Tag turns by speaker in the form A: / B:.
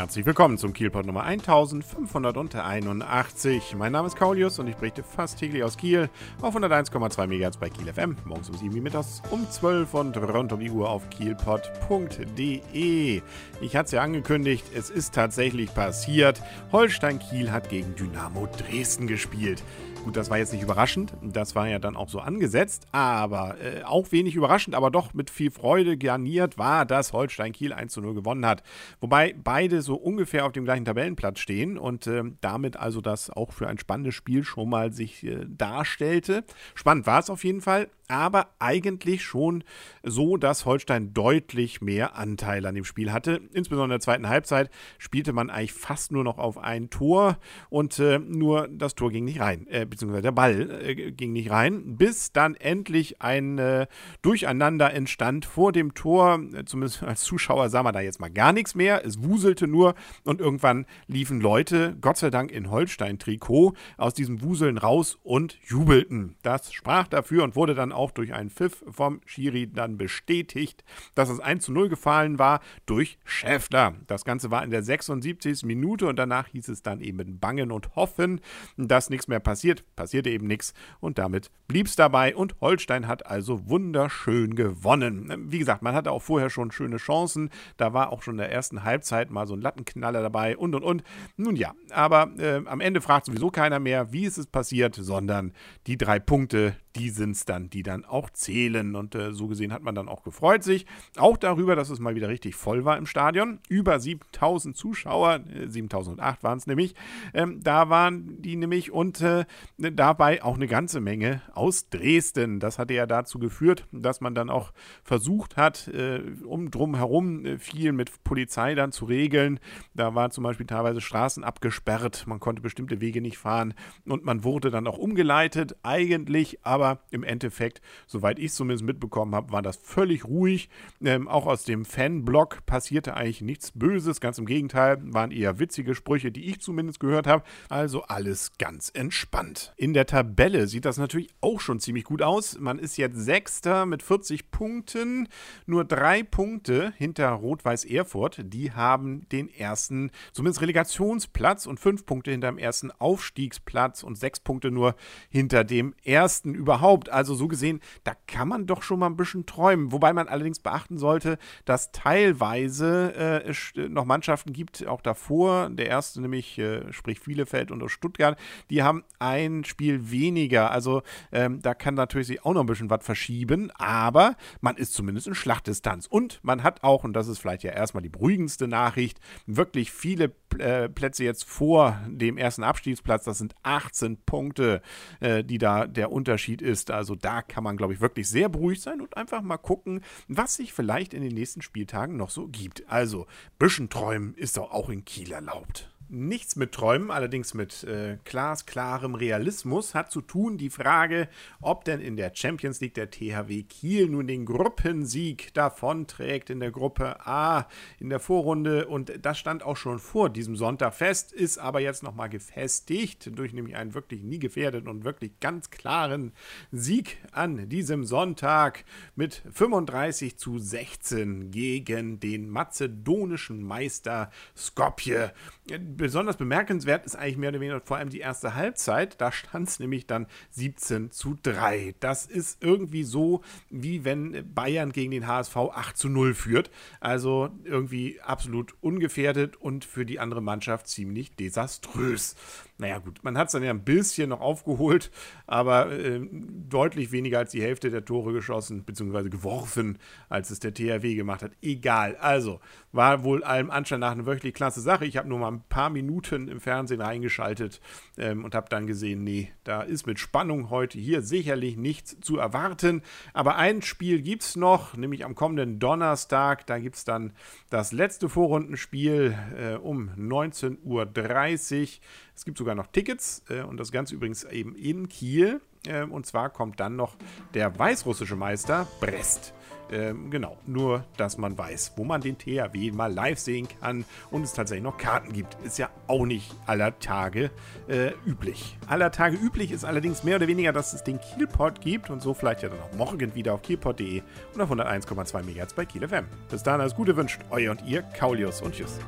A: Herzlich willkommen zum Kielpot Nummer 1581. Mein Name ist Kaulius und ich berichte fast täglich aus Kiel auf 101,2 MHz bei Kiel FM. Morgens um 7 Uhr mittags um 12 und rund um die Uhr auf kielpot.de. Ich hatte es ja angekündigt, es ist tatsächlich passiert. Holstein Kiel hat gegen Dynamo Dresden gespielt. Gut, das war jetzt nicht überraschend. Das war ja dann auch so angesetzt. Aber äh, auch wenig überraschend, aber doch mit viel Freude garniert war, dass Holstein Kiel 1 zu 0 gewonnen hat. Wobei beide so ungefähr auf dem gleichen Tabellenplatz stehen und äh, damit also das auch für ein spannendes Spiel schon mal sich äh, darstellte. Spannend war es auf jeden Fall aber eigentlich schon so, dass Holstein deutlich mehr Anteil an dem Spiel hatte. Insbesondere in der zweiten Halbzeit spielte man eigentlich fast nur noch auf ein Tor und äh, nur das Tor ging nicht rein, äh, beziehungsweise der Ball äh, ging nicht rein, bis dann endlich ein äh, Durcheinander entstand vor dem Tor. Zumindest als Zuschauer sah man da jetzt mal gar nichts mehr. Es wuselte nur und irgendwann liefen Leute, Gott sei Dank in Holstein-Trikot, aus diesem Wuseln raus und jubelten. Das sprach dafür und wurde dann auch auch durch einen Pfiff vom Schiri dann bestätigt, dass es 1 zu 0 gefallen war durch Schäffler. Das Ganze war in der 76. Minute und danach hieß es dann eben bangen und hoffen, dass nichts mehr passiert. Passierte eben nichts und damit blieb es dabei und Holstein hat also wunderschön gewonnen. Wie gesagt, man hatte auch vorher schon schöne Chancen. Da war auch schon in der ersten Halbzeit mal so ein Lattenknaller dabei und und und. Nun ja, aber äh, am Ende fragt sowieso keiner mehr, wie ist es passiert, sondern die drei Punkte, die sind es dann, die dann auch zählen. Und äh, so gesehen hat man dann auch gefreut sich. Auch darüber, dass es mal wieder richtig voll war im Stadion. Über 7000 Zuschauer, äh, 7008 waren es nämlich. Ähm, da waren die nämlich und äh, dabei auch eine ganze Menge aus Dresden. Das hatte ja dazu geführt, dass man dann auch versucht hat, äh, um drum herum äh, viel mit Polizei dann zu regeln. Da waren zum Beispiel teilweise Straßen abgesperrt. Man konnte bestimmte Wege nicht fahren und man wurde dann auch umgeleitet. Eigentlich aber aber im Endeffekt, soweit ich es zumindest mitbekommen habe, war das völlig ruhig. Ähm, auch aus dem Fanblock passierte eigentlich nichts Böses, ganz im Gegenteil, waren eher witzige Sprüche, die ich zumindest gehört habe. Also alles ganz entspannt. In der Tabelle sieht das natürlich auch schon ziemlich gut aus. Man ist jetzt Sechster mit 40 Punkten, nur drei Punkte hinter Rot-Weiß Erfurt. Die haben den ersten, zumindest Relegationsplatz und fünf Punkte hinter dem ersten Aufstiegsplatz und sechs Punkte nur hinter dem ersten über überhaupt. Also so gesehen, da kann man doch schon mal ein bisschen träumen. Wobei man allerdings beachten sollte, dass teilweise äh, es noch Mannschaften gibt, auch davor, der erste nämlich, äh, sprich Bielefeld und Stuttgart, die haben ein Spiel weniger. Also ähm, da kann natürlich sich auch noch ein bisschen was verschieben, aber man ist zumindest in Schlachtdistanz. Und man hat auch, und das ist vielleicht ja erstmal die beruhigendste Nachricht, wirklich viele äh, Plätze jetzt vor dem ersten Abstiegsplatz. Das sind 18 Punkte, äh, die da der Unterschied ist. Also da kann man, glaube ich, wirklich sehr beruhigt sein und einfach mal gucken, was sich vielleicht in den nächsten Spieltagen noch so gibt. Also, bisschen träumen ist doch auch in Kiel erlaubt nichts mit Träumen, allerdings mit äh, glasklarem Realismus, hat zu tun die Frage, ob denn in der Champions League der THW Kiel nun den Gruppensieg davonträgt in der Gruppe A in der Vorrunde. Und das stand auch schon vor diesem Sonntag fest, ist aber jetzt nochmal gefestigt durch nämlich einen wirklich nie gefährdeten und wirklich ganz klaren Sieg an diesem Sonntag mit 35 zu 16 gegen den mazedonischen Meister Skopje besonders bemerkenswert ist eigentlich mehr oder weniger vor allem die erste Halbzeit. Da stand es nämlich dann 17 zu 3. Das ist irgendwie so, wie wenn Bayern gegen den HSV 8 zu 0 führt. Also irgendwie absolut ungefährdet und für die andere Mannschaft ziemlich desaströs. Naja, gut, man hat es dann ja ein bisschen noch aufgeholt, aber äh, deutlich weniger als die Hälfte der Tore geschossen, beziehungsweise geworfen, als es der THW gemacht hat. Egal. Also, war wohl allem Anschein nach eine wirklich klasse Sache. Ich habe nur mal ein Minuten im Fernsehen reingeschaltet ähm, und habe dann gesehen, nee, da ist mit Spannung heute hier sicherlich nichts zu erwarten. Aber ein Spiel gibt es noch, nämlich am kommenden Donnerstag. Da gibt es dann das letzte Vorrundenspiel äh, um 19.30 Uhr. Es gibt sogar noch Tickets äh, und das Ganze übrigens eben in Kiel. Äh, und zwar kommt dann noch der weißrussische Meister Brest. Ähm, genau, nur dass man weiß, wo man den THW mal live sehen kann und es tatsächlich noch Karten gibt. Ist ja auch nicht aller Tage äh, üblich. Aller Tage üblich ist allerdings mehr oder weniger, dass es den Kielpot gibt und so vielleicht ja dann auch morgen wieder auf kielpot.de und auf 101,2 MHz bei Kiel FM. Bis dahin alles Gute wünscht euer und ihr, Kaulius und Tschüss.